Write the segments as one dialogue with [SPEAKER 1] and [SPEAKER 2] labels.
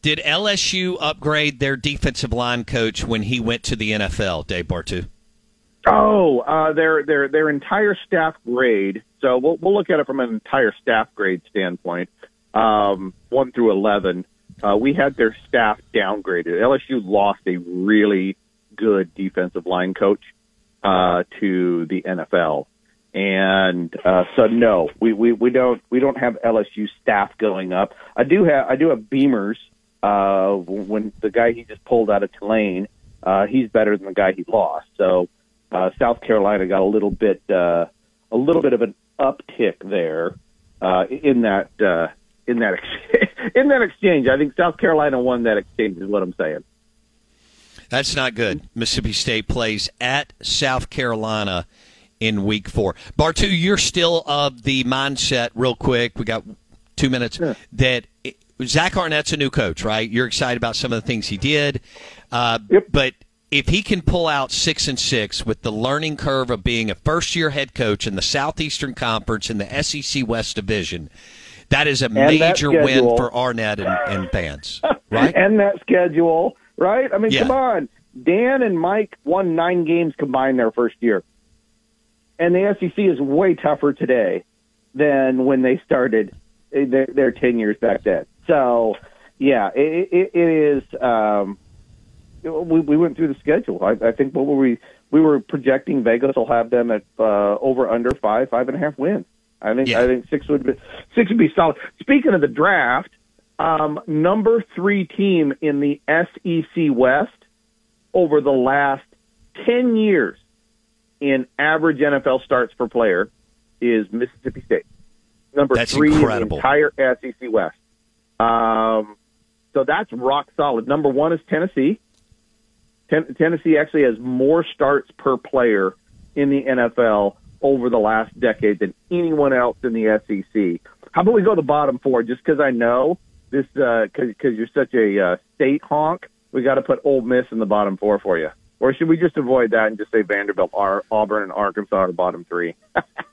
[SPEAKER 1] Did LSU upgrade their defensive line coach when he went to the NFL, Dave Bartoo?
[SPEAKER 2] Oh, uh, their their their entire staff grade. So we'll we'll look at it from an entire staff grade standpoint, um, one through eleven. Uh, we had their staff downgraded. LSU lost a really good defensive line coach uh, to the NFL, and uh, so no, we, we we don't we don't have LSU staff going up. I do have I do have Beamers uh, when the guy he just pulled out of Tulane, uh, he's better than the guy he lost. So uh, South Carolina got a little bit uh, a little bit of an uptick there uh, in that uh, in that ex- in that exchange. I think South Carolina won that exchange. Is what I'm saying.
[SPEAKER 1] That's not good. Mississippi State plays at South Carolina in week four. Bartoo, you're still of the mindset, real quick. We got two minutes.
[SPEAKER 2] Yeah.
[SPEAKER 1] That Zach Arnett's a new coach, right? You're excited about some of the things he did, uh,
[SPEAKER 2] Yep.
[SPEAKER 1] but if he can pull out six and six with the learning curve of being a first year head coach in the Southeastern Conference in the SEC West Division, that is a
[SPEAKER 2] that
[SPEAKER 1] major win for Arnett and, and fans, right?
[SPEAKER 2] and that schedule, right? I mean,
[SPEAKER 1] Yeah.
[SPEAKER 2] come on. Dan and Mike won nine games combined their first year. And the SEC is way tougher today than when they started their, their 10 years back then. So, yeah, it, it, it is. Um, we, we went through the schedule. I, I think what were we? We were projecting Vegas will have them at uh, over under five, five and a half wins. I think
[SPEAKER 1] Yeah.
[SPEAKER 2] I think six would be six would be solid. Speaking of the draft, um, number three team in the SEC West over the last 10 years in average NFL starts per player is Mississippi State. Number
[SPEAKER 1] That's
[SPEAKER 2] three
[SPEAKER 1] incredible.
[SPEAKER 2] in the entire SEC West. Um, so that's rock solid. Number one is Tennessee. Ten- Tennessee actually has more starts per player in the NFL over the last decade than anyone else in the SEC. How about we go to the bottom four? Just because I know this, because you're such a uh, state honk, we got to put Ole Miss in the bottom four for you. Or should we just avoid that and just say Vanderbilt, Auburn, and Arkansas are bottom three?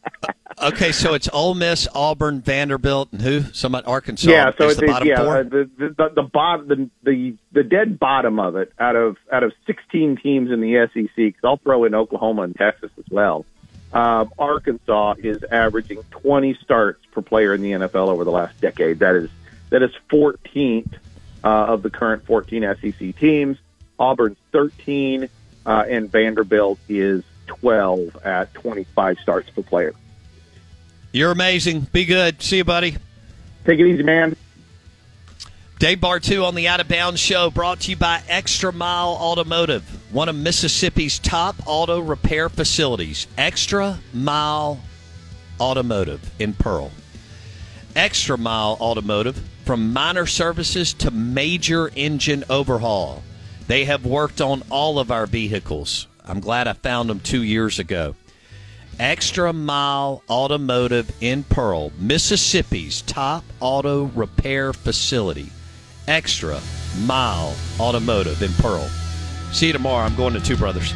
[SPEAKER 1] Okay, so it's Ole Miss, Auburn, Vanderbilt, and who? Somebody Arkansas.
[SPEAKER 2] yeah, so it's
[SPEAKER 1] the bottom
[SPEAKER 2] yeah,
[SPEAKER 1] four.
[SPEAKER 2] uh, the the the, bottom the, the the dead bottom of it out of out of 16 teams in the SEC. Because I'll throw in Oklahoma and Texas as well. Um, Arkansas is averaging 20 starts per player in the NFL over the last decade. That is that is 14th uh, of the current 14 SEC teams. Auburn's 13, uh, and Vanderbilt is 12 at 25 starts per player.
[SPEAKER 1] You're amazing. Be good. See you, buddy.
[SPEAKER 2] Take it easy, man.
[SPEAKER 1] Dave Bartoo on the Out of Bounds Show, brought to you by Extra Mile Automotive, one of Mississippi's top auto repair facilities. Extra Mile Automotive in Pearl. Extra Mile Automotive, from minor services to major engine overhaul. They have worked on all of our vehicles. I'm glad I found them two years ago. Extra Mile Automotive in Pearl, Mississippi's top auto repair facility. Extra Mile Automotive in Pearl. See you tomorrow. I'm going to Two Brothers.